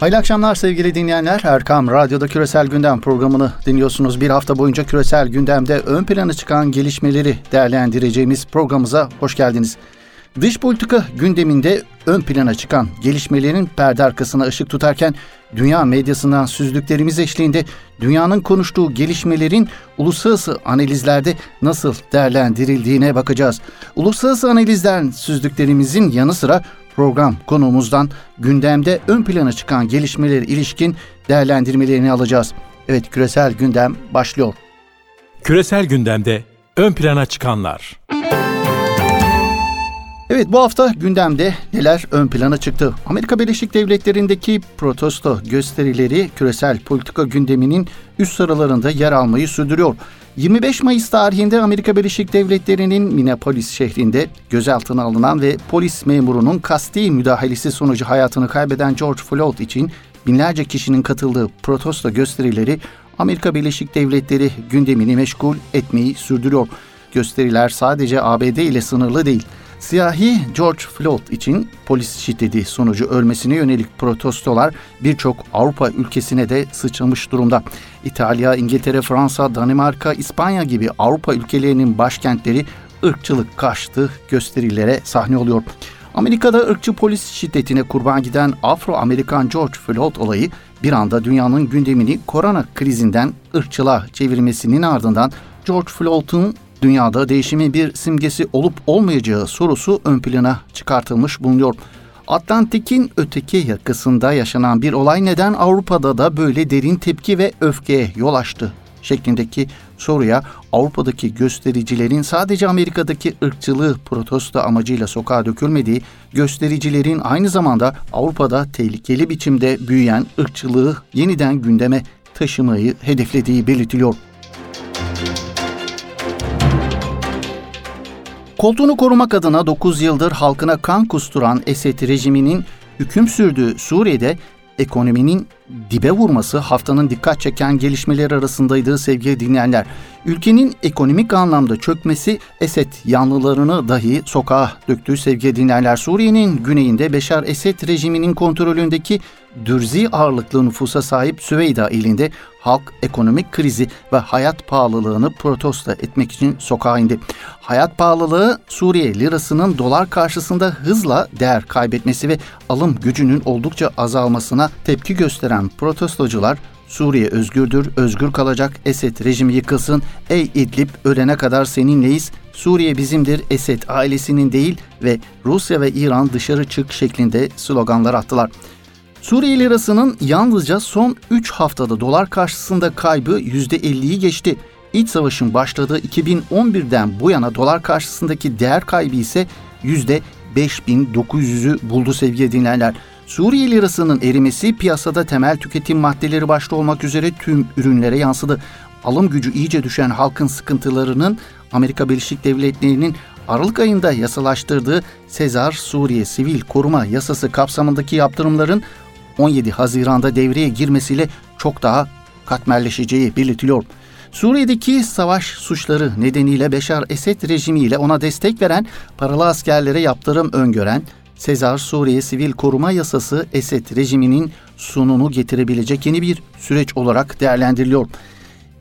Hayırlı akşamlar sevgili dinleyenler. Erkam Radyo'da Küresel Gündem programını dinliyorsunuz. Bir hafta boyunca küresel gündemde ön plana çıkan gelişmeleri değerlendireceğimiz programımıza hoş geldiniz. Dış politika gündeminde ön plana çıkan gelişmelerin perde arkasına ışık tutarken dünya medyasından süzdüklerimiz eşliğinde dünyanın konuştuğu gelişmelerin uluslararası analizlerde nasıl değerlendirildiğine bakacağız. Uluslararası analizden süzdüklerimizin yanı sıra program konuğumuzdan gündemde ön plana çıkan gelişmeler ilişkin değerlendirmelerini alacağız. Evet küresel gündem başlıyor. Küresel gündemde ön plana çıkanlar. Evet bu hafta gündemde neler ön plana çıktı? Amerika Birleşik Devletleri'ndeki protesto gösterileri küresel politika gündeminin üst sıralarında yer almayı sürdürüyor. 25 Mayıs tarihinde Amerika Birleşik Devletleri'nin Minneapolis şehrinde gözaltına alınan ve polis memurunun kasti müdahalesi sonucu hayatını kaybeden George Floyd için binlerce kişinin katıldığı protesto gösterileri Amerika Birleşik Devletleri gündemini meşgul etmeyi sürdürüyor. Gösteriler sadece ABD ile sınırlı değil. Siyahi George Floyd için polis şiddeti sonucu ölmesine yönelik protestolar birçok Avrupa ülkesine de sıçramış durumda. İtalya, İngiltere, Fransa, Danimarka, İspanya gibi Avrupa ülkelerinin başkentleri ırkçılık karşıtı gösterilere sahne oluyor. Amerika'da ırkçı polis şiddetine kurban giden Afro-Amerikan George Floyd olayı bir anda dünyanın gündemini korona krizinden ırkçılığa çevirmesinin ardından George Floyd'un dünyada değişimin bir simgesi olup olmayacağı sorusu ön plana çıkartılmış bulunuyor. Atlantik'in öteki yakasında yaşanan bir olay neden Avrupa'da da böyle derin tepki ve öfkeye yol açtı şeklindeki soruya Avrupa'daki göstericilerin sadece Amerika'daki ırkçılığı protesto amacıyla sokağa dökülmediği, göstericilerin aynı zamanda Avrupa'da tehlikeli biçimde büyüyen ırkçılığı yeniden gündeme taşımayı hedeflediği belirtiliyor. Koltuğunu korumak adına 9 yıldır halkına kan kusturan Esed rejiminin hüküm sürdüğü Suriye'de ekonominin dibe vurması haftanın dikkat çeken gelişmeler arasındaydı sevgili dinleyenler. Ülkenin ekonomik anlamda çökmesi Esed yanlılarını dahi sokağa döktü sevgili dinleyenler. Suriye'nin güneyinde Beşar Esed rejiminin kontrolündeki dürzi ağırlıklı nüfusa sahip Süveyda ilinde halk ekonomik krizi ve hayat pahalılığını protesto etmek için sokağa indi. Hayat pahalılığı Suriye lirasının dolar karşısında hızla değer kaybetmesi ve alım gücünün oldukça azalmasına tepki gösteren protestocular Suriye özgürdür, özgür kalacak, Esed rejimi yıkılsın, ey İdlib ölene kadar seninleyiz, Suriye bizimdir, Esed ailesinin değil ve Rusya ve İran dışarı çık şeklinde sloganlar attılar. Suriye lirasının yalnızca son 3 haftada dolar karşısında kaybı %50'yi geçti. İç savaşın başladığı 2011'den bu yana dolar karşısındaki değer kaybı ise %5900'ü buldu sevgili dinleyenler. Suriye lirasının erimesi piyasada temel tüketim maddeleri başta olmak üzere tüm ürünlere yansıdı. Alım gücü iyice düşen halkın sıkıntılarının Amerika Birleşik Devletleri'nin Aralık ayında yasalaştırdığı Sezar Suriye Sivil Koruma Yasası kapsamındaki yaptırımların 17 Haziran'da devreye girmesiyle çok daha katmerleşeceği belirtiliyor. Suriye'deki savaş suçları nedeniyle Beşar Esed rejimiyle ona destek veren paralı askerlere yaptırım öngören Sezar Suriye Sivil Koruma Yasası Esed rejiminin sununu getirebilecek yeni bir süreç olarak değerlendiriliyor.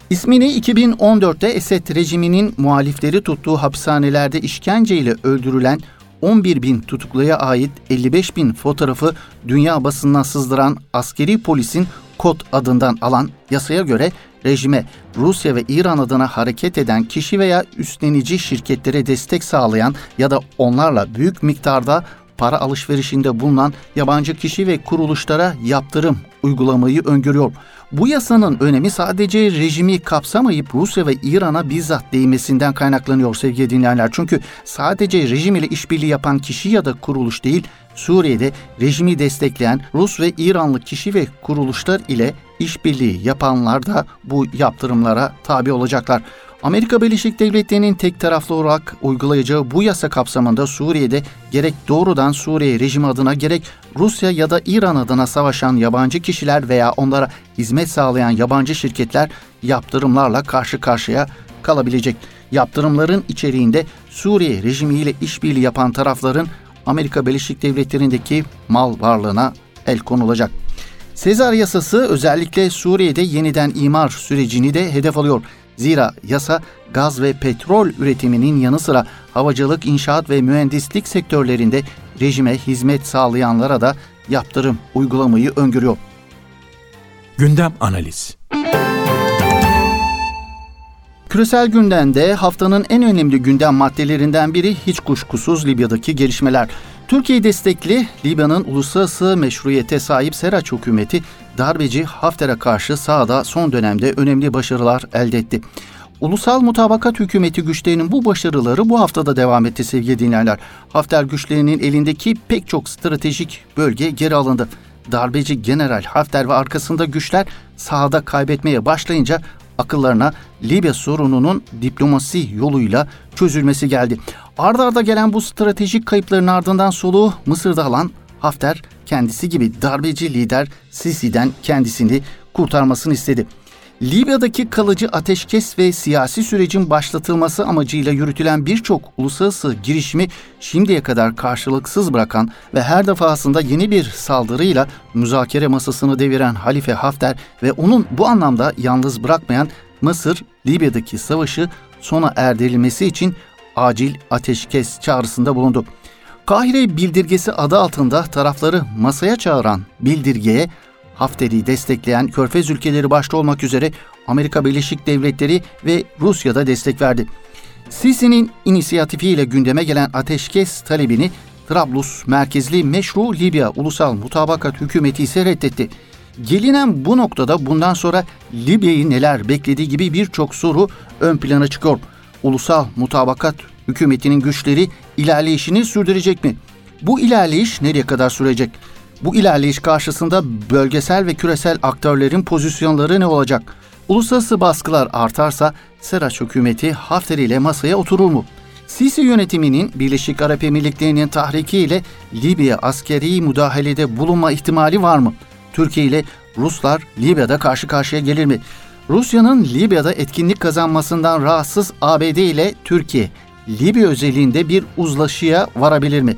İsmini 2014'te Esed rejiminin muhalifleri tuttuğu hapishanelerde işkenceyle öldürülen 11 bin tutukluya ait 55 bin fotoğrafı dünya basınına sızdıran askeri polisin kod adından alan yasaya göre rejime Rusya ve İran adına hareket eden kişi veya üstlenici şirketlere destek sağlayan ya da onlarla büyük miktarda para alışverişinde bulunan yabancı kişi ve kuruluşlara yaptırım uygulamayı öngörüyor. Bu yasanın önemi sadece rejimi kapsamayıp Rusya ve İran'a bizzat değmesinden kaynaklanıyor sevgili dinleyenler. Çünkü sadece rejim ile işbirliği yapan kişi ya da kuruluş değil, Suriye'de rejimi destekleyen Rus ve İranlı kişi ve kuruluşlar ile işbirliği yapanlar da bu yaptırımlara tabi olacaklar. Amerika Birleşik Devletleri'nin tek taraflı olarak uygulayacağı bu yasa kapsamında Suriye'de gerek doğrudan Suriye rejimi adına gerek Rusya ya da İran adına savaşan yabancı kişiler veya onlara hizmet sağlayan yabancı şirketler yaptırımlarla karşı karşıya kalabilecek. Yaptırımların içeriğinde Suriye rejimiyle işbirliği yapan tarafların Amerika Birleşik Devletleri'ndeki mal varlığına el konulacak. Sezar yasası özellikle Suriye'de yeniden imar sürecini de hedef alıyor. Zira yasa gaz ve petrol üretiminin yanı sıra havacılık, inşaat ve mühendislik sektörlerinde rejime hizmet sağlayanlara da yaptırım uygulamayı öngörüyor. Gündem analiz. Küresel gündemde haftanın en önemli gündem maddelerinden biri hiç kuşkusuz Libya'daki gelişmeler. Türkiye destekli Libya'nın uluslararası meşruiyete sahip Seraç hükümeti darbeci Hafter'e karşı sahada son dönemde önemli başarılar elde etti. Ulusal Mutabakat Hükümeti güçlerinin bu başarıları bu haftada devam etti sevgili dinleyenler. Hafter güçlerinin elindeki pek çok stratejik bölge geri alındı. Darbeci General Hafter ve arkasında güçler sahada kaybetmeye başlayınca akıllarına Libya sorununun diplomasi yoluyla çözülmesi geldi. Arda arda gelen bu stratejik kayıpların ardından soluğu Mısır'da alan Hafter kendisi gibi darbeci lider Sisi'den kendisini kurtarmasını istedi. Libya'daki kalıcı ateşkes ve siyasi sürecin başlatılması amacıyla yürütülen birçok uluslararası girişimi şimdiye kadar karşılıksız bırakan ve her defasında yeni bir saldırıyla müzakere masasını deviren Halife Hafter ve onun bu anlamda yalnız bırakmayan Mısır, Libya'daki savaşı sona erdirilmesi için acil ateşkes çağrısında bulundu. Kahire bildirgesi adı altında tarafları masaya çağıran bildirgeye Hafter'i destekleyen Körfez ülkeleri başta olmak üzere Amerika Birleşik Devletleri ve Rusya da destek verdi. Sisi'nin inisiyatifiyle gündeme gelen ateşkes talebini Trablus merkezli meşru Libya Ulusal Mutabakat Hükümeti ise reddetti. Gelinen bu noktada bundan sonra Libya'yı neler beklediği gibi birçok soru ön plana çıkıyor. Ulusal Mutabakat Hükümeti'nin güçleri ilerleyişini sürdürecek mi? Bu ilerleyiş nereye kadar sürecek? Bu ilerleyiş karşısında bölgesel ve küresel aktörlerin pozisyonları ne olacak? Uluslararası baskılar artarsa Seraç hükümeti Hafter ile masaya oturur mu? Sisi yönetiminin Birleşik Arap Emirlikleri'nin tahriki ile Libya askeri müdahalede bulunma ihtimali var mı? Türkiye ile Ruslar Libya'da karşı karşıya gelir mi? Rusya'nın Libya'da etkinlik kazanmasından rahatsız ABD ile Türkiye, Libya özelliğinde bir uzlaşıya varabilir mi?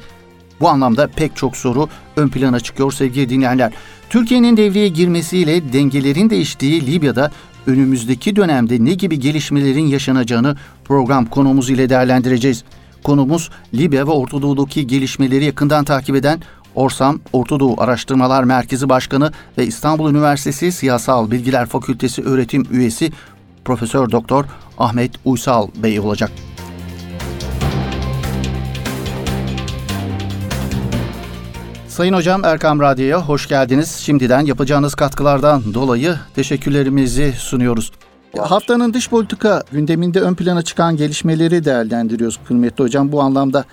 Bu anlamda pek çok soru ön plana çıkıyor sevgili dinleyenler. Türkiye'nin devreye girmesiyle dengelerin değiştiği Libya'da önümüzdeki dönemde ne gibi gelişmelerin yaşanacağını program konumuz ile değerlendireceğiz. Konumuz Libya ve Orta Doğu'daki gelişmeleri yakından takip eden Orsam Orta Doğu Araştırmalar Merkezi Başkanı ve İstanbul Üniversitesi Siyasal Bilgiler Fakültesi öğretim üyesi Profesör Doktor Ahmet Uysal Bey olacak. Sayın Hocam Erkam Radyo'ya hoş geldiniz. Şimdiden yapacağınız katkılardan dolayı teşekkürlerimizi sunuyoruz. Haftanın dış politika gündeminde ön plana çıkan gelişmeleri değerlendiriyoruz kıymetli hocam. Bu anlamda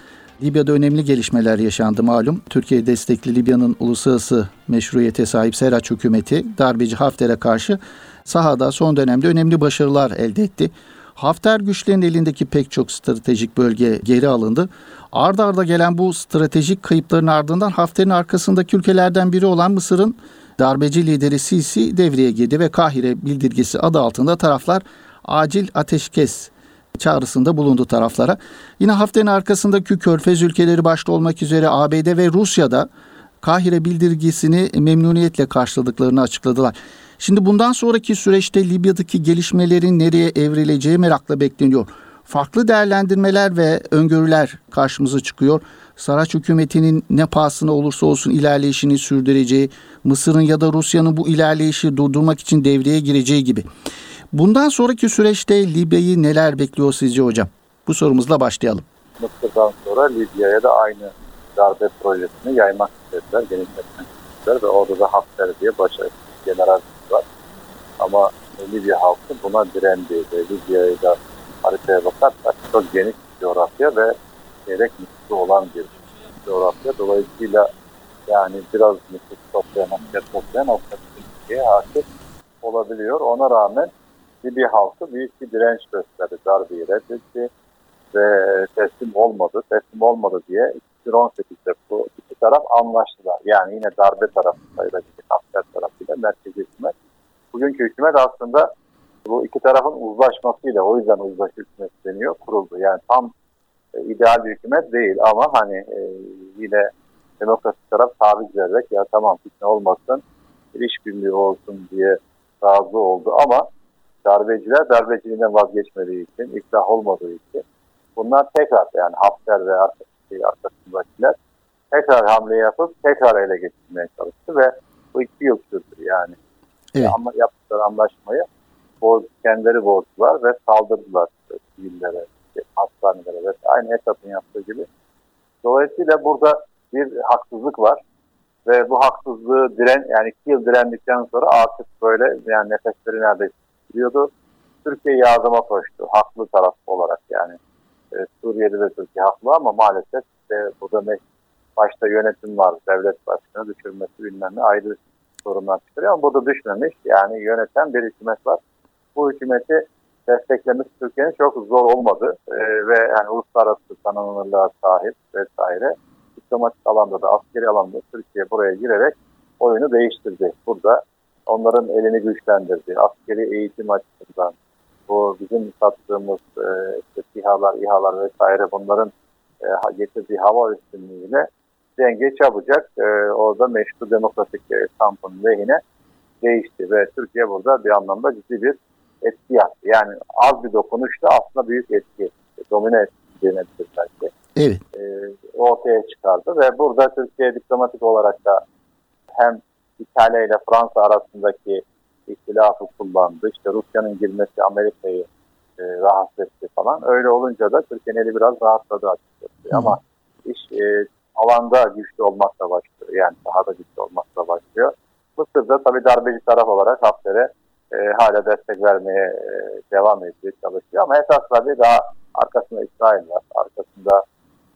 Libya'da önemli gelişmeler yaşandı malum. Türkiye destekli Libya'nın uluslararası meşruiyete sahip Seraç hükümeti darbeci Hafter'e karşı sahada son dönemde önemli başarılar elde etti. Hafter güçlerinin elindeki pek çok stratejik bölge geri alındı. Arda arda gelen bu stratejik kayıpların ardından Hafter'in arkasındaki ülkelerden biri olan Mısır'ın darbeci lideri Sisi devreye girdi ve Kahire bildirgesi adı altında taraflar acil ateşkes çağrısında bulundu taraflara. Yine Hafter'in arkasındaki Körfez ülkeleri başta olmak üzere ABD ve Rusya'da Kahire bildirgisini memnuniyetle karşıladıklarını açıkladılar. Şimdi bundan sonraki süreçte Libya'daki gelişmelerin nereye evrileceği merakla bekleniyor. Farklı değerlendirmeler ve öngörüler karşımıza çıkıyor. Saraç hükümetinin ne pahasına olursa olsun ilerleyişini sürdüreceği, Mısır'ın ya da Rusya'nın bu ilerleyişi durdurmak için devreye gireceği gibi. Bundan sonraki süreçte Libya'yı neler bekliyor sizce hocam? Bu sorumuzla başlayalım. Mısır'dan sonra Libya'ya da aynı darbe projesini yaymak istediler, genişletmek istediler ve orada da Hafter diye başarılı general var. Ama Libya halkı buna direndi ve Libya'yı da haritaya bakarsak çok geniş bir coğrafya ve gerek nüfusu olan bir coğrafya. Dolayısıyla yani biraz nüfus toplayan, asker toplayan asker Türkiye'ye hakim olabiliyor. Ona rağmen Libya halkı büyük bir direnç gösterdi. Darbeyi reddetti ve teslim olmadı. Teslim olmadı diye 2018'de bu iki taraf anlaştılar. Yani yine darbe tarafı sayılabilecek asker tarafıyla merkezi hükümet. Bugünkü hükümet aslında bu iki tarafın uzlaşmasıyla o yüzden uzlaşı hükümet deniyor kuruldu. Yani tam e, ideal bir hükümet değil ama hani e, yine demokrasi taraf taviz vererek ya tamam fitne olmasın bir işbirliği olsun diye razı oldu ama darbeciler darbeciliğinden vazgeçmediği için, ikna olmadığı için bunlar tekrar yani Hafter ve arkasındakiler tekrar hamle yapıp tekrar ele geçirmeye çalıştı ve bu iki yıl sürdü yani. Evet. Ama yaptıkları anlaşmayı boz, kendileri bozdular ve saldırdılar sivillere, hastanelere ve aynı Esad'ın yaptığı gibi. Dolayısıyla burada bir haksızlık var ve bu haksızlığı diren yani iki yıl direndikten sonra artık böyle yani nefesleri neredeyse gidiyordu. Türkiye yardıma koştu. Haklı taraf olarak yani. E, Suriye'de de Türkiye haklı ama maalesef işte burada başta yönetim var, devlet başkanı düşürmesi bilmem ne ayrı sorunlar çıkarıyor ama burada düşmemiş. Yani yöneten bir hükümet var. Bu hükümeti desteklemesi Türkiye'nin çok zor olmadı ee, ve yani uluslararası tanınırlığa sahip vesaire diplomatik alanda da askeri alanda Türkiye buraya girerek oyunu değiştirdi. Burada onların elini güçlendirdi. Askeri eğitim açısından bu bizim sattığımız e, işte SİHA'lar, İHA'lar vesaire bunların e, getirdiği hava üstünlüğüyle denge çabucak e, orada meşru demokratik e, kampın lehine değişti ve Türkiye burada bir anlamda ciddi bir etki yaptı. Yani az bir dokunuşla aslında büyük etki, domine etki denebilir belki. Evet. E, ortaya çıkardı ve burada Türkiye diplomatik olarak da hem İtalya ile Fransa arasındaki ihtilafı kullandı. İşte Rusya'nın girmesi Amerika'yı e, rahatsız etti falan. Öyle olunca da Türkiye'nin eli biraz rahatladı açıkçası. Hı. Ama iş e, alanda güçlü olmakla başlıyor. Yani daha da güçlü olmakla başlıyor. Mısır'da tabii darbeci taraf olarak Hafter'e e, hala destek vermeye e, devam ediyor, çalışıyor. Ama esas tabii daha arkasında İsrail var. Arkasında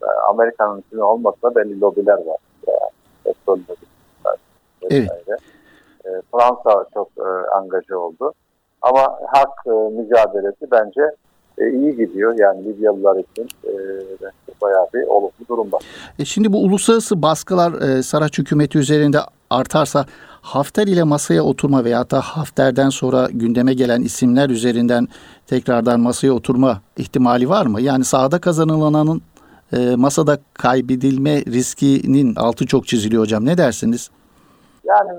e, Amerika'nın içinde olmasa belli lobiler var. Yani, petrol lobiler evet. E, Fransa çok e, angaje oldu. Ama hak e, mücadelesi bence e, iyi gidiyor. Yani Libyalılar için e, bayağı bir olumlu durum var. E şimdi bu uluslararası baskılar e, Saraç hükümeti üzerinde artarsa Hafter ile masaya oturma veya da Hafter'den sonra gündeme gelen isimler üzerinden tekrardan masaya oturma ihtimali var mı? Yani sahada kazanılanın e, masada kaybedilme riskinin altı çok çiziliyor hocam. Ne dersiniz? Yani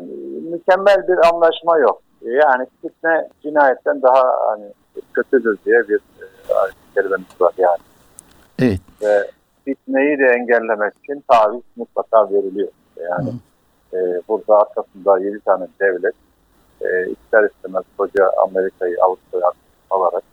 mükemmel bir anlaşma yok. Yani fitne cinayetten daha hani kötüdür diye bir kelimemiz var yani. Evet. Ve fitneyi de engellemek için taviz mutlaka veriliyor. Yani e, burada arkasında 7 tane devlet e, ister istemez koca Amerika'yı Avrupa'ya alarak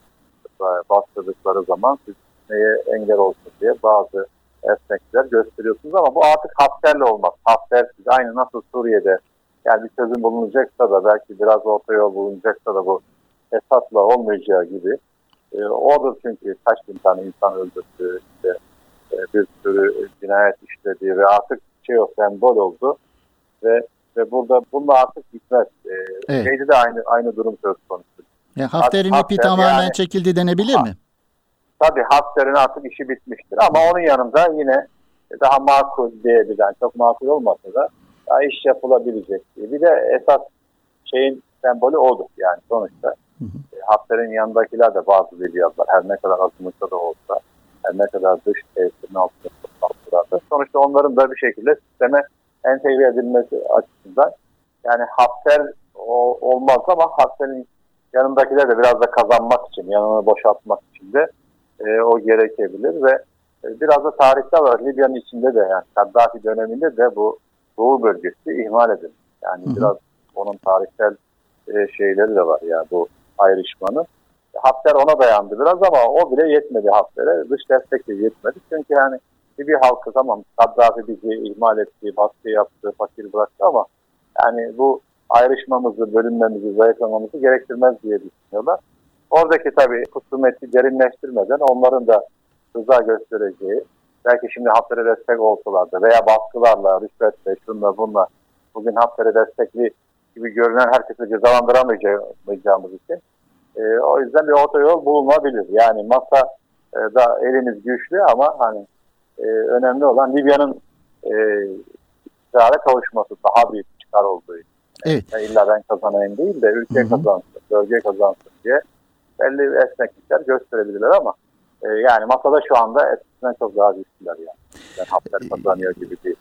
bastırdıkları zaman fitneye engel olsun diye bazı esnekler gösteriyorsunuz ama bu artık Hafter'le olmaz. Haftersiz aynı nasıl Suriye'de yani bir çözüm bulunacaksa da belki biraz orta yol bulunacaksa da bu Esad'la olmayacağı gibi e, orada çünkü kaç bin tane insan öldürdü, işte, e, bir sürü cinayet işledi ve artık şey o sembol oldu ve ve burada bununla artık gitmez. E, evet. Şeyde de aynı aynı durum söz konusu. Ya Hafter'in ipi Hafter tamamen yani, çekildi denebilir ha, mi? Tabii Hafter'in artık işi bitmiştir ama onun yanında yine daha makul diyebilen, çok makul olmasa da daha iş yapılabilecek. Bir de esas şeyin sembolü odur yani sonuçta. Hı hı. Hafter'in yanındakiler de bazı Libyalılar her ne kadar azınlıkta da olsa, her ne kadar dış tesirin altında da sonuçta onların da bir şekilde sisteme entegre edilmesi açısından yani Hafter olmaz ama Hafter'in yanındakiler de biraz da kazanmak için, yanını boşaltmak için de e, o gerekebilir ve e, biraz da tarihsel olarak Libya'nın içinde de yani Kaddafi döneminde de bu Doğu bölgesi ihmal edildi. Yani hı hı. biraz onun tarihsel e, şeyleri de var ya bu ayrışmanın. Hafter ona dayandı biraz ama o bile yetmedi Hafter'e. Dış destek de yetmedi. Çünkü yani bir halkı tamam Kaddafi bizi ihmal etti, baskı yaptı, fakir bıraktı ama yani bu ayrışmamızı, bölünmemizi, zayıflamamızı gerektirmez diye düşünüyorlar. Oradaki tabii husumeti derinleştirmeden onların da rıza göstereceği, belki şimdi Hafter'e destek olsalar da veya baskılarla, rüşvetle, şunla bunla bugün Hafter'e destekli gibi görünen herkese cezalandıramayacağımız için e, o yüzden bir otoyol bulunabilir. Yani masa e, da elimiz güçlü ama hani e, önemli olan Libya'nın e, istikrara kavuşması daha büyük çıkar olduğu için. Evet. Yani illa ben kazanayım değil de ülke Hı-hı. kazansın, bölge kazansın diye belli esneklikler gösterebilirler ama e, yani masada şu anda eskisinden çok daha güçlüler yani. Yani Hafter kazanıyor gibi değil.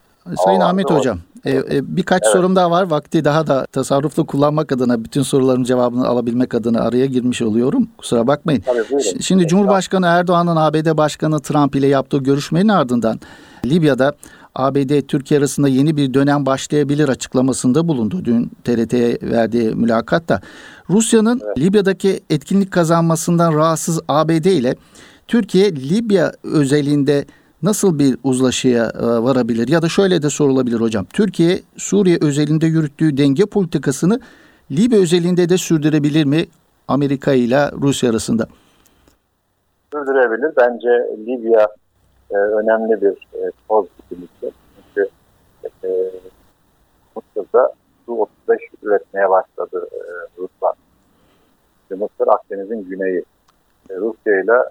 Sayın Aa, Ahmet. Hocam, e, e, birkaç Evet. sorum daha var. Vakti daha da tasarruflu kullanmak adına, bütün soruların cevabını alabilmek adına araya girmiş oluyorum. Kusura bakmayın. Tabii, Şimdi Cumhurbaşkanı Erdoğan'ın ABD Başkanı Trump ile yaptığı görüşmenin ardından Libya'da ABD Türkiye arasında yeni bir dönem başlayabilir açıklamasında bulundu. Dün TRT'ye verdiği mülakatta. Rusya'nın Libya'daki etkinlik kazanmasından rahatsız ABD ile Türkiye Libya özelinde nasıl bir uzlaşıya e, varabilir? Ya da şöyle de sorulabilir hocam. Türkiye Suriye özelinde yürüttüğü denge politikasını Libya özelinde de sürdürebilir mi Amerika ile Rusya arasında? sürdürebilir. Bence Libya e, önemli bir e, bütünlükte. Çünkü e, Mısır'da Su-35 üretmeye başladı Ruslar. Mısır Akdeniz'in güneyi. Rusya ile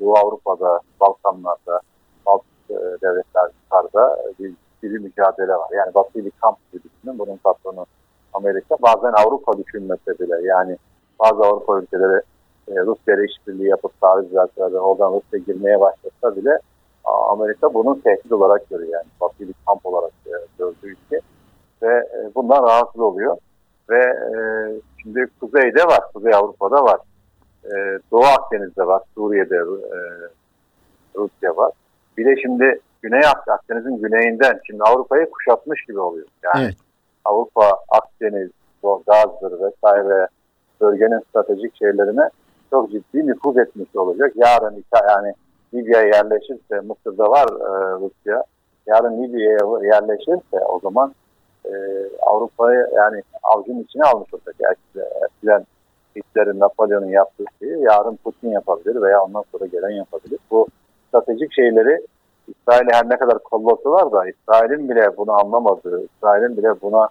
Doğu Avrupa'da, Balkanlar'da, Baltık e, devletler yukarıda bir, bir mücadele var. Yani Batı bir kamp düşünün. Bunun patronu Amerika. Bazen Avrupa düşünmese bile yani bazı Avrupa ülkeleri e, Rusya ile işbirliği yapıp taviz verseler ve oradan Rusya girmeye başlasa bile Amerika bunu tehdit olarak görüyor. Yani Batı bir kamp olarak e, gördüğü ülke. Ve e, bundan rahatsız oluyor. Ve e, şimdi Kuzey'de var, Kuzey Avrupa'da var. E, Doğu Akdeniz'de var, Suriye'de e, Rusya var. Bir de şimdi Güney Ak- Akdeniz'in güneyinden şimdi Avrupa'yı kuşatmış gibi oluyor. Yani Evet. Avrupa, Akdeniz, Gazdır vesaire bölgenin stratejik şeylerine çok ciddi nüfuz etmiş olacak. Yarın yani Libya'ya yerleşirse, Mısır'da var e, Rusya, yarın Libya'ya yerleşirse o zaman e, Avrupa'yı yani avucun içine almış olacak. Yani eskiden Hitler'in, Napolyon'un yaptığı şeyi yarın Putin yapabilir veya ondan sonra gelen yapabilir. Bu stratejik şeyleri İsrail'e her ne kadar kollasalar da İsrail'in bile bunu anlamadığı, İsrail'in bile buna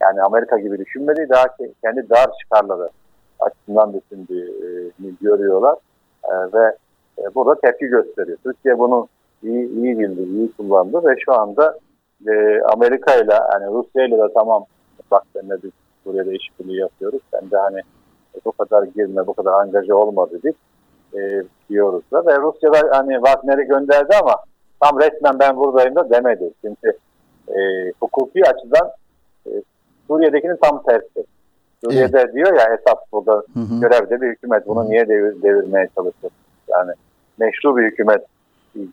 yani Amerika gibi düşünmediği daha kendi dar çıkarları açısından düşündüğünü görüyorlar E, ve e, burada tepki gösteriyor. Türkiye bunu iyi, iyi bildi, iyi kullandı ve şu anda e, Amerika ile yani Rusya ile de tamam bak seninle biz Suriye'de işbirliği yapıyoruz. Sen de hani e, bu kadar girme, bu kadar angaja olma dedik e, diyoruz da ve Rusya da hani Wagner'i gönderdi ama tam resmen ben buradayım da demedi. Çünkü e, hukuki açıdan e, Suriye'dekinin tam tersi. Suriye'de diyor ya Esad burada Hı hı. görevde bir hükümet bunu niye devir, devirmeye çalışıyor? Yani meşru bir hükümet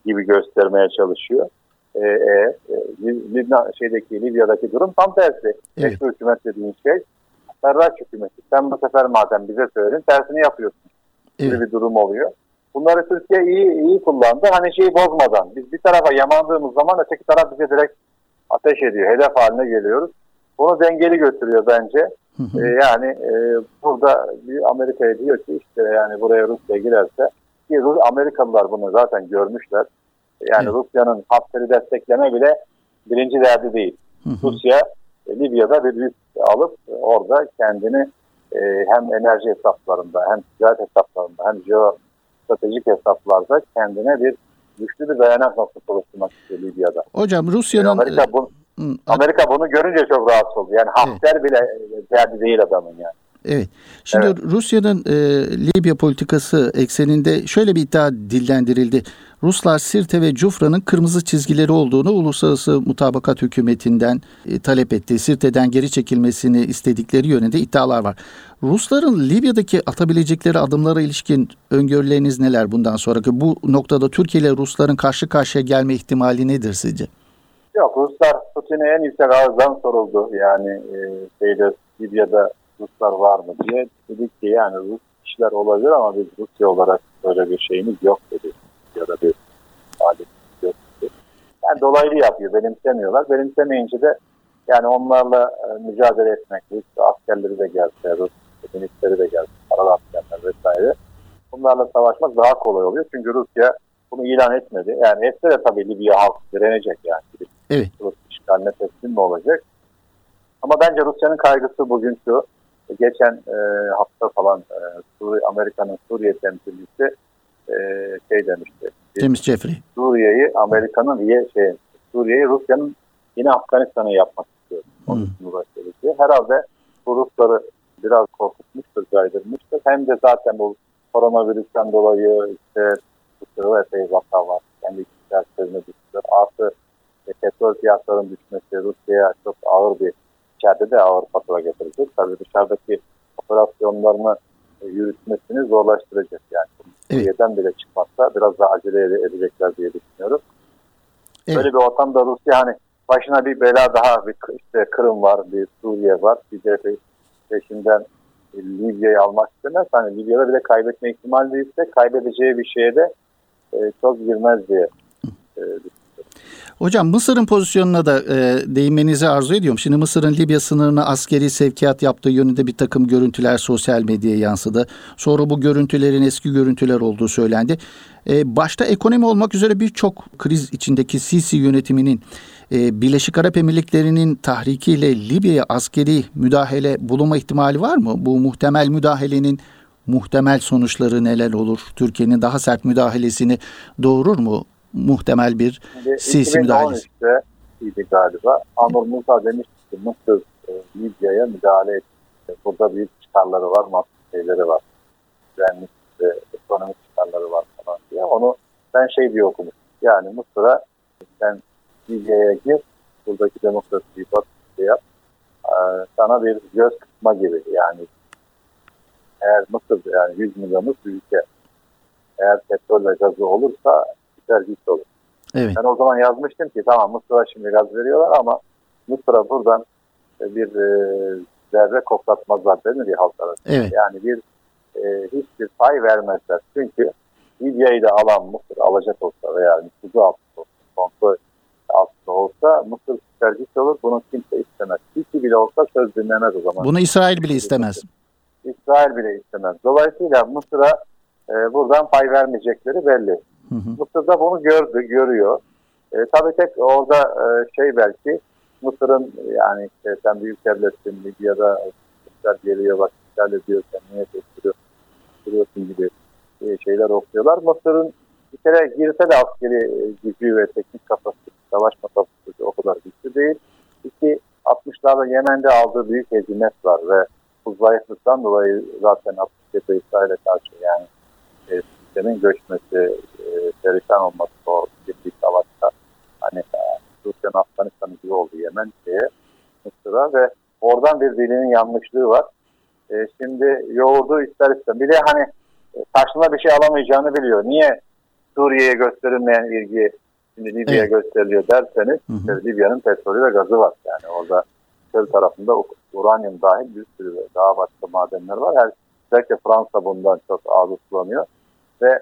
gibi göstermeye çalışıyor. Ee, e, Lib- Libna şeydeki Libya'daki durum tam tersi. Evet. Meşru hükümet dediğin şey Serraç hükümeti. Sen bu sefer madem bize söyledin tersini yapıyorsun gibi bir durum oluyor. Bunları Türkiye iyi iyi kullandı. Hani şeyi bozmadan. Biz bir tarafa yamandığımız zaman öteki taraf bize direkt ateş ediyor. Hedef haline geliyoruz. Bunu dengeli götürüyor bence. Hı hı. Ee, yani e, burada bir Amerika'ya diyor ki işte yani buraya Rusya girerse ki Rus- Amerikalılar bunu zaten görmüşler. Yani Evet. Rusya'nın Hafter'i destekleme bile birinci derdi değil. Hı hı. Rusya e, Libya'da bir risk alıp e, orada kendini e, hem enerji hesaplarında hem ticaret hesaplarında hem jeostratejik hesaplarda kendine bir güçlü bir dayanak noktası oluşturmak istiyor Libya'da. Hocam Rusya'nın Amerika, bu, Amerika bunu görünce çok rahatsız oldu. Yani Hafter bile e, derdi değil adamın yani. Evet. Şimdi Evet. Rusya'nın e, Libya politikası ekseninde şöyle bir iddia dillendirildi. Ruslar Sirte ve Cufra'nın kırmızı çizgileri olduğunu uluslararası mutabakat hükümetinden e, talep etti. Sirte'den geri çekilmesini istedikleri yönünde iddialar var. Rusların Libya'daki atabilecekleri adımlara ilişkin öngörüleriniz neler bundan sonraki? Bu noktada Türkiye ile Rusların karşı karşıya gelme ihtimali nedir sizce? Yok Ruslar Putin'e en yüksek ağızdan soruldu. Yani e, şeyde Libya'da Ruslar var mı diye. Dedik ki yani Rus kişiler olabilir ama biz Rusya olarak böyle bir şeyimiz yok dedi. Ya da bir alet yok. Yani dolaylı yapıyor. Benimsemiyorlar. Benimsemeyince de yani onlarla e, mücadele etmek, Rus askerleri de gelse, Rus milisleri de gelse, paralı askerler vesaire. Bunlarla savaşmak daha kolay oluyor. Çünkü Rusya bunu ilan etmedi. Yani etse de tabii Libya halkı direnecek yani. Evet. Rus işgaline teslim mi olacak? Ama bence Rusya'nın kaygısı bugün şu. Geçen e, hafta falan e, Suriye, Amerika'nın Suriye temsilcisi e, şey demişti. James Jeffrey. Suriye'yi Amerika'nın diye şey Suriye'yi Rusya'nın yine Afganistan'ı yapmak istiyor. Onun için diye. Herhalde bu Rusları biraz korkutmuştur, caydırmıştır. Hem de zaten bu koronavirüsten dolayı işte Rusya'da epey vaka var. Kendi derslerine düştüler. Artı e, petrol fiyatlarının düşmesi Rusya'ya çok ağır bir içeride de ağır fatura getirecek. Tabii dışarıdaki operasyonlarını e, yürütmesini zorlaştıracak yani. Suriye'den bile çıkmazsa biraz daha acele edecekler diye düşünüyorum. Evet. Böyle bir ortamda Rusya hani başına bir bela daha bir işte Kırım var, bir Suriye var. Bir de peşinden Libya'yı almak istemez. Hani Libya'da bir de kaybetme ihtimali değilse kaybedeceği bir şeye de e, çok girmez diye e, Hocam Mısır'ın pozisyonuna da e, değinmenizi arzu ediyorum. Şimdi Mısır'ın Libya sınırına askeri sevkiyat yaptığı yönünde bir takım görüntüler sosyal medyaya yansıdı. Sonra bu görüntülerin eski görüntüler olduğu söylendi. E, başta ekonomi olmak üzere birçok kriz içindeki Sisi yönetiminin e, Birleşik Arap Emirlikleri'nin tahrikiyle Libya'ya askeri müdahale bulunma ihtimali var mı? Bu muhtemel müdahalenin muhtemel sonuçları neler olur? Türkiye'nin daha sert müdahalesini doğurur mu? Muhtemel bir Sisi müdahalesi. 2013'te idi galiba. Anur Musa demişti ki Mısır e, Libya'ya müdahale etti. Burada büyük çıkarları var, maddi şeyleri var. Güvenlik, e, ekonomik çıkarları var falan diye. Onu ben şey diye okumuştum. Yani Mısır'a sen Libya'ya gir, buradaki demokrasiyi bak, şey yap. Ee, sana bir göz kısma gibi yani eğer Mısır yani 100 milyonluk bir ülke eğer petrol ve gazı olursa git olur. Evet. Ben o zaman yazmıştım ki tamam Mısır'a şimdi gaz veriyorlar ama Mısır'a buradan bir e, zerre koklatmazlar denir ya halk arasında. Evet. Yani bir e, hiçbir pay vermezler. Çünkü Libya'yı da alan Mısır alacak olsa veya nüfuzu altında olsa, kontrol altında olsa Mısır tercih olur. Bunu kimse istemez. Hiçbir bile olsa söz dinlemez o zaman. Bunu İsrail bile istemez. İsrail bile istemez. Dolayısıyla Mısır'a e, buradan pay vermeyecekleri belli. Hı hı. Mısır da bunu gördü, görüyor. E, tabii tek orada e, şey belki Mısır'ın yani işte sen büyük devletsin Libya'da işler geliyor bak işgal ediyorsan niye ettiriyorsun gibi e, şeyler okuyorlar. Mısır'ın bir kere girse de askeri gücü ve teknik kapasitesi, savaşma kapasitesi o kadar güçlü değil. İki, 60'larda Yemen'de aldığı büyük hezimet var ve bu zayıflıktan dolayı zaten 67'de İsrail'e karşı yani sistemin göçmesi, e, perişan olması o bir savaşta hani e, Rusya'nın Afganistan'ı gibi oldu Yemen diye Mısır'a ve oradan bir dilinin yanlışlığı var. E, şimdi yoğurdu ister istemez. Bir de hani e, karşılığında bir şey alamayacağını biliyor. Niye Suriye'ye gösterilmeyen ilgi şimdi Libya'ya evet. gösteriliyor derseniz hı hı. Libya'nın petrolü ve gazı var. Yani orada çöl tarafında uranyum dahil bir sürü daha başka madenler var. Her, özellikle Fransa bundan çok ağır kullanıyor. Ve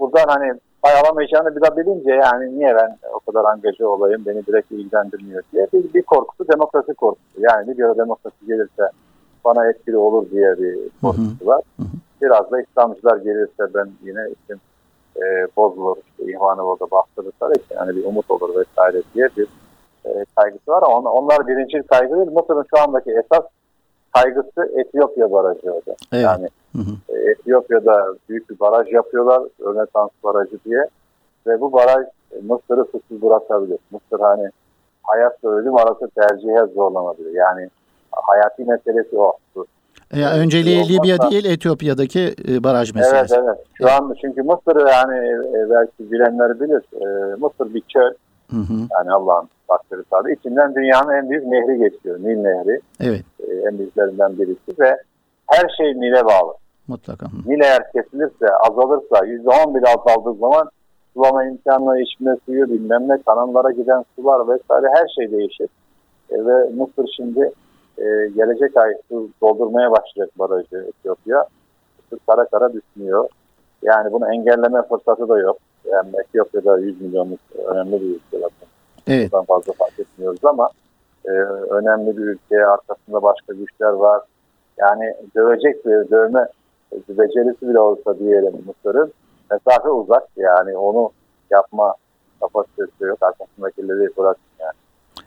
buradan hani pay alamayacağını bir de bilince yani niye ben o kadar angaja olayım beni direkt ilgilendirmiyor diye bir, bir korkusu demokrasi korkusu. Yani Libya'da demokrasi gelirse bana etkili olur diye bir korkusu var. Biraz da İslamcılar gelirse ben yine için e, bozulur, işte ihvanı orada bastırırsa işte yani bir umut olur vesaire diye bir e, kaygısı var ama on, onlar birinci kaygı değil. Mısır'ın şu andaki esas kaygısı Etiyopya barajı orada. Evet. Yani hı hı. E, Etiyopya'da büyük bir baraj yapıyorlar, Rönesans barajı diye ve bu baraj e, Mısır'ı susuz bırakabilir. Mısır hani hayat ve ölüm arası tercihe zorlanabilir. Yani hayati meselesi o. Ya önceliği Libya değil Etiyopya'daki e, baraj meselesi. Evet evet. Şu an çünkü Mısır yani e, belki bilenler bilir. E, Mısır bir çöl. Hı hı. Yani Allah'ın tabi. İçinden dünyanın en büyük nehri geçiyor. Nil Nehri. Evet. en büyüklerinden birisi ve her şey Nil'e bağlı. Mutlaka. Nil eğer kesilirse, azalırsa, %10 bile azaldığı zaman sulama imkanı, içme suyu, bilmem ne, kanallara giden sular vesaire her şey değişir. E, ve Mısır şimdi e, gelecek ay su doldurmaya başlayacak barajı Etiyopya. Mısır kara kara düşünüyor. Yani bunu engelleme fırsatı da yok. Yani Etiyopya'da 100 milyonluk önemli bir ülke zaten. Evet. Bundan fazla fark etmiyoruz ama e, önemli bir ülke, arkasında başka güçler var. Yani dövecek bir dövme becerisi bile olsa diyelim Mısır'ın mesafe uzak yani onu yapma kapasitesi yok. Arkasındakileri bırakın yani.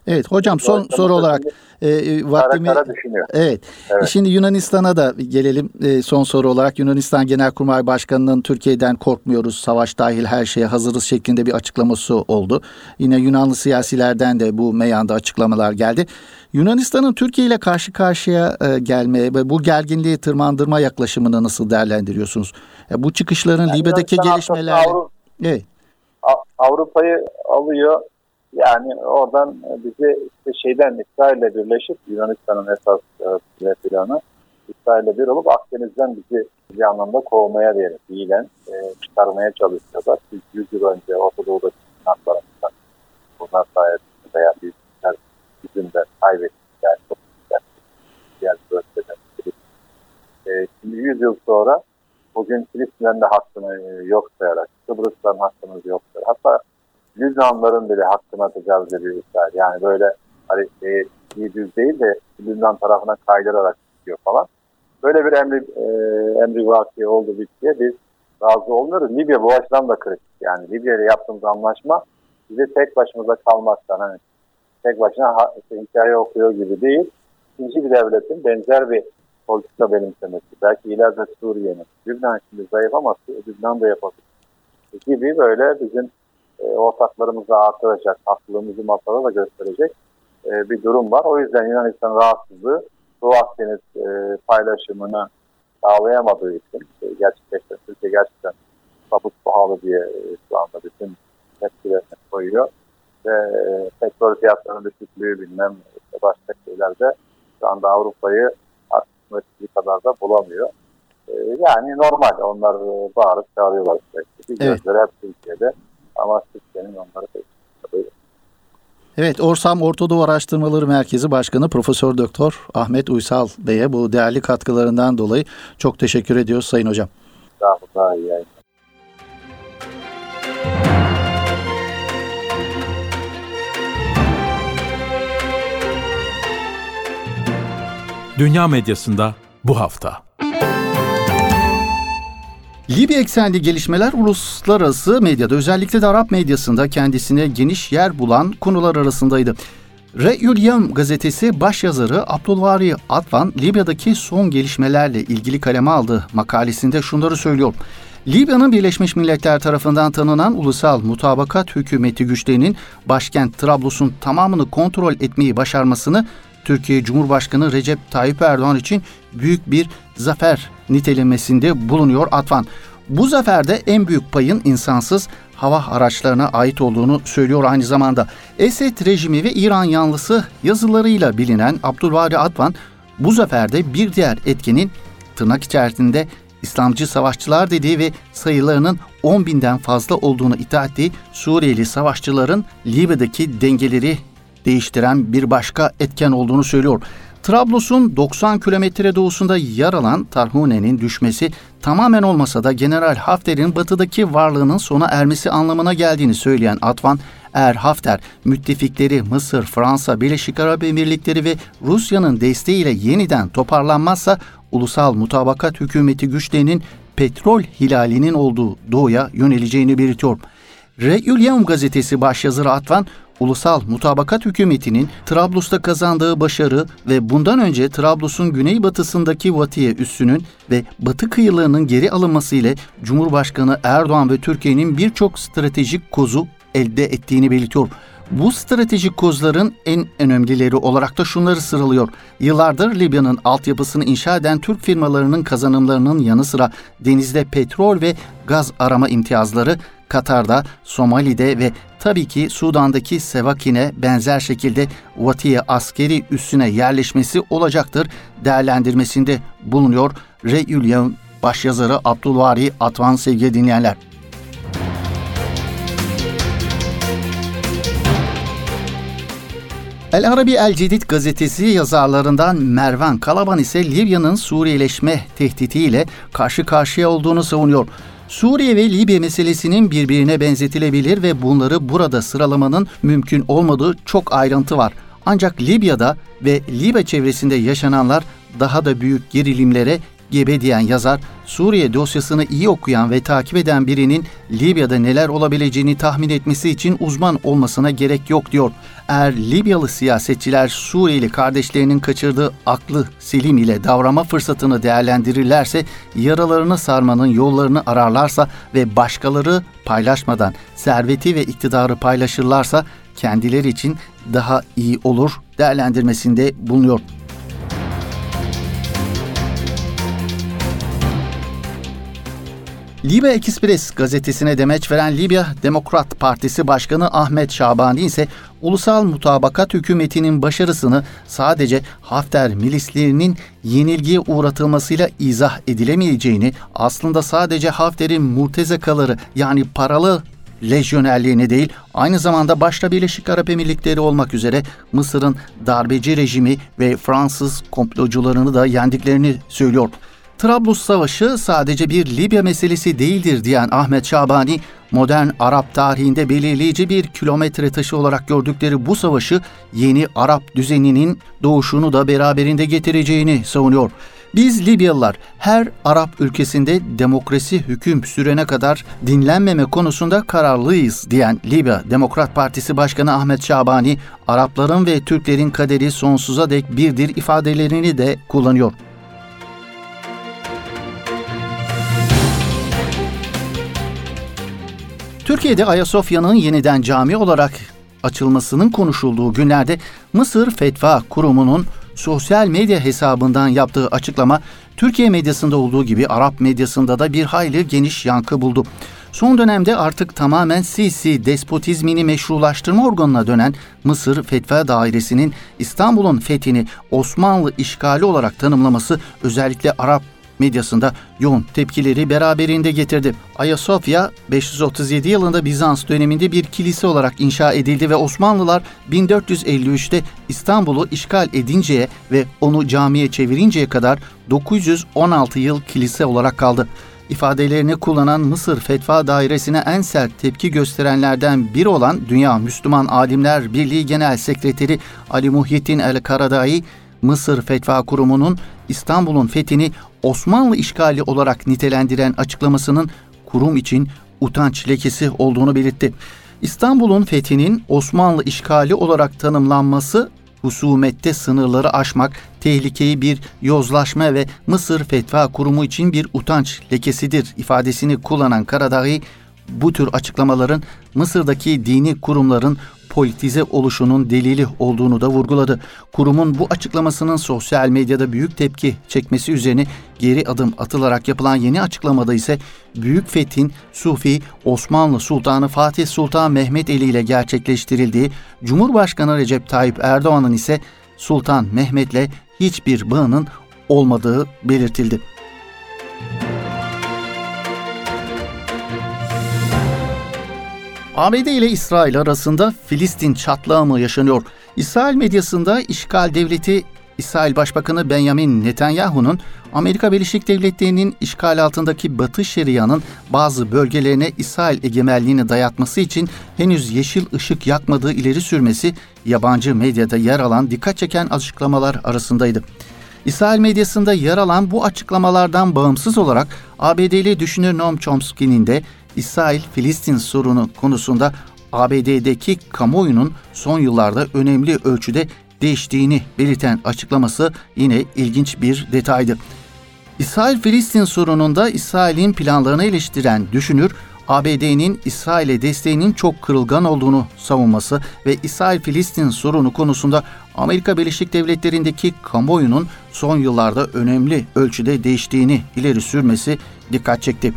Evet hocam son soru olarak e, e, vaktimi kara Evet. evet. Şimdi Yunanistan'a da gelelim e, son soru olarak Yunanistan Genelkurmay Başkanı'nın Türkiye'den korkmuyoruz savaş dahil her şeye hazırız şeklinde bir açıklaması oldu. Yine Yunanlı siyasilerden de bu meyanda açıklamalar geldi. Yunanistan'ın Türkiye ile karşı karşıya e, gelme ve bu gerginliği tırmandırma yaklaşımını nasıl değerlendiriyorsunuz? E, bu çıkışların yani Libya'daki gelişmeler Evet. Avrupa'yı alıyor Yani oradan bizi işte şeyden İsrail'le birleşip Yunanistan'ın esas e, planı İsrail'le bir olup Akdeniz'den bizi bir anlamda kovmaya diyelim fiilen e, çıkarmaya çalışıyorlar. Biz 100 yıl önce Orta Doğu'da haklarımızdan bunlar sayesinde veya büyükler yüzünden kaybettik. Yani çok güzel diğer bölgeden. E, şimdi 100 yıl sonra bugün Filistinlerin de hakkını e, yok sayarak, Kıbrıs'tan hakkını yok sayarak, hatta Lübnanların bile hakkına tecavüz ediyor İsrail. Yani böyle hani e, düz değil de Lübnan tarafına kaydırarak gidiyor falan. Böyle bir emri, e, emri vaki oldu bittiye biz razı olmuyoruz. Libya bu açıdan da kritik. Yani Libya ile yaptığımız anlaşma bize tek başımıza kalmaktan hani tek başına ha, işte hikaye okuyor gibi değil. İkinci bir devletin benzer bir politika benimsemesi. Belki ileride Suriye'nin. Lübnan şimdi zayıf ama Lübnan da yapabilir. Gibi böyle bizim e, ortaklarımızı artıracak, haklılığımızı masada da gösterecek e, bir durum var. O yüzden Yunanistan rahatsızlığı Doğu Akdeniz e, paylaşımını sağlayamadığı için e, gerçekten Türkiye gerçekten sabut pahalı diye e, şu anda bütün tepkilerini koyuyor. Ve e, petrol fiyatlarının düşüklüğü bilmem işte başka şeylerde şu anda Avrupa'yı artık kadar da bulamıyor. E, yani normal onlar e, bağırıp çağırıyorlar sürekli. Evet. Gözleri hep Türkiye'de ama Türkiye'nin onları pek Evet, Orsam Ortadoğu Araştırmaları Merkezi Başkanı Profesör Doktor Ahmet Uysal Bey'e bu değerli katkılarından dolayı çok teşekkür ediyoruz Sayın Hocam. Sağ olun, daha iyi yayınlar. Dünya medyasında bu hafta. Libya eksenli gelişmeler uluslararası medyada özellikle de Arap medyasında kendisine geniş yer bulan konular arasındaydı. Yem gazetesi başyazarı Abdülvari Atvan Libya'daki son gelişmelerle ilgili kaleme aldığı makalesinde şunları söylüyor. Libya'nın Birleşmiş Milletler tarafından tanınan ulusal mutabakat hükümeti güçlerinin başkent Trablus'un tamamını kontrol etmeyi başarmasını Türkiye Cumhurbaşkanı Recep Tayyip Erdoğan için büyük bir zafer nitelemesinde bulunuyor Atvan. Bu zaferde en büyük payın insansız hava araçlarına ait olduğunu söylüyor aynı zamanda. Esed rejimi ve İran yanlısı yazılarıyla bilinen Abdülvari Atvan bu zaferde bir diğer etkinin tırnak içerisinde İslamcı savaşçılar dediği ve sayılarının 10 binden fazla olduğunu iddia ettiği Suriyeli savaşçıların Libya'daki dengeleri değiştiren bir başka etken olduğunu söylüyor. Trablus'un 90 kilometre doğusunda yer alan Tarhune'nin düşmesi tamamen olmasa da General Hafter'in batıdaki varlığının sona ermesi anlamına geldiğini söyleyen Atvan, eğer Hafter müttefikleri Mısır, Fransa, Birleşik Arap Emirlikleri ve Rusya'nın desteğiyle yeniden toparlanmazsa ulusal mutabakat hükümeti güçlerinin petrol hilalinin olduğu doğuya yöneleceğini belirtiyor. Re'ül gazetesi başyazarı Atvan, Ulusal Mutabakat Hükümeti'nin Trablus'ta kazandığı başarı ve bundan önce Trablus'un güneybatısındaki Vatiye üssünün ve batı kıyılarının geri alınması ile Cumhurbaşkanı Erdoğan ve Türkiye'nin birçok stratejik kozu elde ettiğini belirtiyor. Bu stratejik kozların en önemlileri olarak da şunları sıralıyor. Yıllardır Libya'nın altyapısını inşa eden Türk firmalarının kazanımlarının yanı sıra denizde petrol ve gaz arama imtiyazları, Katar'da, Somali'de ve tabii ki Sudan'daki Sevakin'e benzer şekilde Vatiye askeri üssüne yerleşmesi olacaktır değerlendirmesinde bulunuyor Re'ül başyazarı Abdülvari Atvan sevgili dinleyenler. El Arabi El Cedid gazetesi yazarlarından Mervan Kalaban ise Libya'nın Suriyeleşme tehditiyle karşı karşıya olduğunu savunuyor. Suriye ve Libya meselesinin birbirine benzetilebilir ve bunları burada sıralamanın mümkün olmadığı çok ayrıntı var. Ancak Libya'da ve Libya çevresinde yaşananlar daha da büyük gerilimlere gebe diyen yazar, Suriye dosyasını iyi okuyan ve takip eden birinin Libya'da neler olabileceğini tahmin etmesi için uzman olmasına gerek yok diyor. Eğer Libyalı siyasetçiler Suriyeli kardeşlerinin kaçırdığı aklı selim ile davranma fırsatını değerlendirirlerse, yaralarını sarmanın yollarını ararlarsa ve başkaları paylaşmadan serveti ve iktidarı paylaşırlarsa kendileri için daha iyi olur değerlendirmesinde bulunuyor. Libya Express gazetesine demeç veren Libya Demokrat Partisi Başkanı Ahmet Şabani ise ulusal mutabakat hükümetinin başarısını sadece Hafter milislerinin yenilgiye uğratılmasıyla izah edilemeyeceğini, aslında sadece Hafter'in murtezakaları yani paralı lejyonerliğini değil, aynı zamanda başta Birleşik Arap Emirlikleri olmak üzere Mısır'ın darbeci rejimi ve Fransız komplocularını da yendiklerini söylüyor. Trablus Savaşı sadece bir Libya meselesi değildir diyen Ahmet Şabani, modern Arap tarihinde belirleyici bir kilometre taşı olarak gördükleri bu savaşı yeni Arap düzeninin doğuşunu da beraberinde getireceğini savunuyor. Biz Libyalılar her Arap ülkesinde demokrasi hüküm sürene kadar dinlenmeme konusunda kararlıyız diyen Libya Demokrat Partisi Başkanı Ahmet Şabani, Arapların ve Türklerin kaderi sonsuza dek birdir ifadelerini de kullanıyor. Türkiye'de Ayasofya'nın yeniden cami olarak açılmasının konuşulduğu günlerde Mısır Fetva Kurumu'nun sosyal medya hesabından yaptığı açıklama Türkiye medyasında olduğu gibi Arap medyasında da bir hayli geniş yankı buldu. Son dönemde artık tamamen Sisi despotizmini meşrulaştırma organına dönen Mısır Fetva Dairesi'nin İstanbul'un fethini Osmanlı işgali olarak tanımlaması özellikle Arap medyasında yoğun tepkileri beraberinde getirdi. Ayasofya 537 yılında Bizans döneminde bir kilise olarak inşa edildi ve Osmanlılar 1453'te İstanbul'u işgal edinceye ve onu camiye çevirinceye kadar 916 yıl kilise olarak kaldı ifadelerini kullanan Mısır Fetva Dairesi'ne en sert tepki gösterenlerden biri olan Dünya Müslüman Alimler Birliği Genel Sekreteri Ali Muhyiddin El Karadai, Mısır Fetva Kurumu'nun İstanbul'un fethini Osmanlı işgali olarak nitelendiren açıklamasının kurum için utanç lekesi olduğunu belirtti. İstanbul'un fethinin Osmanlı işgali olarak tanımlanması husumette sınırları aşmak, tehlikeyi bir yozlaşma ve Mısır Fetva Kurumu için bir utanç lekesidir ifadesini kullanan Karadağ'ı bu tür açıklamaların Mısır'daki dini kurumların politize oluşunun delili olduğunu da vurguladı. Kurumun bu açıklamasının sosyal medyada büyük tepki çekmesi üzerine geri adım atılarak yapılan yeni açıklamada ise Büyük Fethin Sufi Osmanlı Sultanı Fatih Sultan Mehmet Eli ile gerçekleştirildiği, Cumhurbaşkanı Recep Tayyip Erdoğan'ın ise Sultan Mehmet'le hiçbir bağının olmadığı belirtildi. ABD ile İsrail arasında Filistin çatlağı mı yaşanıyor? İsrail medyasında işgal devleti İsrail Başbakanı Benjamin Netanyahu'nun Amerika Birleşik Devletleri'nin işgal altındaki Batı Şeria'nın bazı bölgelerine İsrail egemenliğini dayatması için henüz yeşil ışık yakmadığı ileri sürmesi yabancı medyada yer alan dikkat çeken açıklamalar arasındaydı. İsrail medyasında yer alan bu açıklamalardan bağımsız olarak ABD'li düşünür Noam Chomsky'nin de İsrail-Filistin sorunu konusunda ABD'deki kamuoyunun son yıllarda önemli ölçüde değiştiğini belirten açıklaması yine ilginç bir detaydı. İsrail-Filistin sorununda İsrail'in planlarını eleştiren düşünür, ABD'nin İsrail'e desteğinin çok kırılgan olduğunu savunması ve İsrail-Filistin sorunu konusunda Amerika Birleşik Devletleri'ndeki kamuoyunun son yıllarda önemli ölçüde değiştiğini ileri sürmesi dikkat çekti.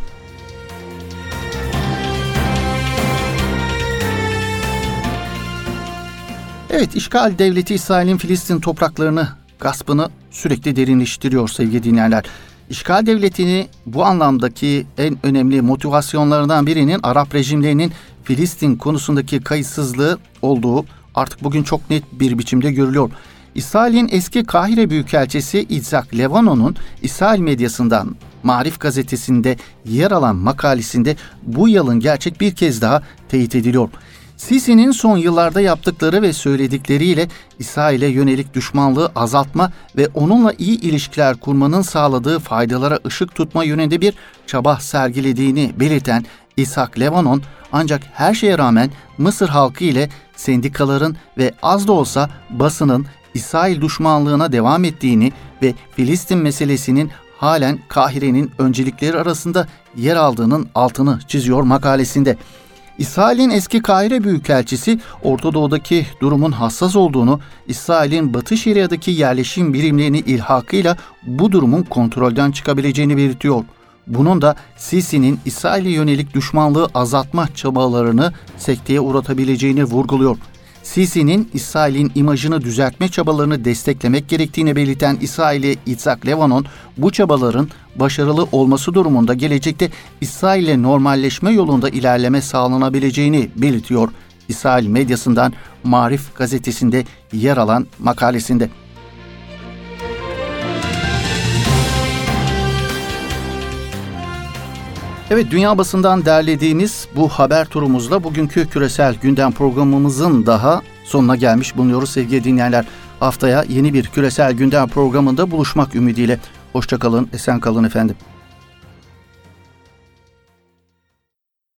Evet, işgal devleti İsrail'in Filistin topraklarını gaspını sürekli derinleştiriyor sevgili dinleyenler. İşgal devletini bu anlamdaki en önemli motivasyonlarından birinin Arap rejimlerinin Filistin konusundaki kayıtsızlığı olduğu artık bugün çok net bir biçimde görülüyor. İsrail'in eski Kahire Büyükelçisi İzak Levano'nun İsrail medyasından Marif gazetesinde yer alan makalesinde bu yılın gerçek bir kez daha teyit ediliyor. Sisi'nin son yıllarda yaptıkları ve söyledikleriyle İsrail'e yönelik düşmanlığı azaltma ve onunla iyi ilişkiler kurmanın sağladığı faydalara ışık tutma yönünde bir çaba sergilediğini belirten İshak Levanon ancak her şeye rağmen Mısır halkı ile sendikaların ve az da olsa basının İsrail düşmanlığına devam ettiğini ve Filistin meselesinin halen Kahire'nin öncelikleri arasında yer aldığının altını çiziyor makalesinde. İsrail'in eski Kahire Büyükelçisi Orta Doğu'daki durumun hassas olduğunu, İsrail'in Batı Şeria'daki yerleşim birimlerini ilhakıyla bu durumun kontrolden çıkabileceğini belirtiyor. Bunun da Sisi'nin İsrail'e yönelik düşmanlığı azaltma çabalarını sekteye uğratabileceğini vurguluyor. Sisi'nin İsrail'in imajını düzeltme çabalarını desteklemek gerektiğini belirten İsrail'i İtzhak Levanon, bu çabaların başarılı olması durumunda gelecekte İsrail'le normalleşme yolunda ilerleme sağlanabileceğini belirtiyor. İsrail medyasından Marif gazetesinde yer alan makalesinde. Evet dünya basından derlediğimiz bu haber turumuzla bugünkü küresel gündem programımızın daha sonuna gelmiş bulunuyoruz sevgili dinleyenler. Haftaya yeni bir küresel gündem programında buluşmak ümidiyle. Hoşçakalın, esen kalın efendim.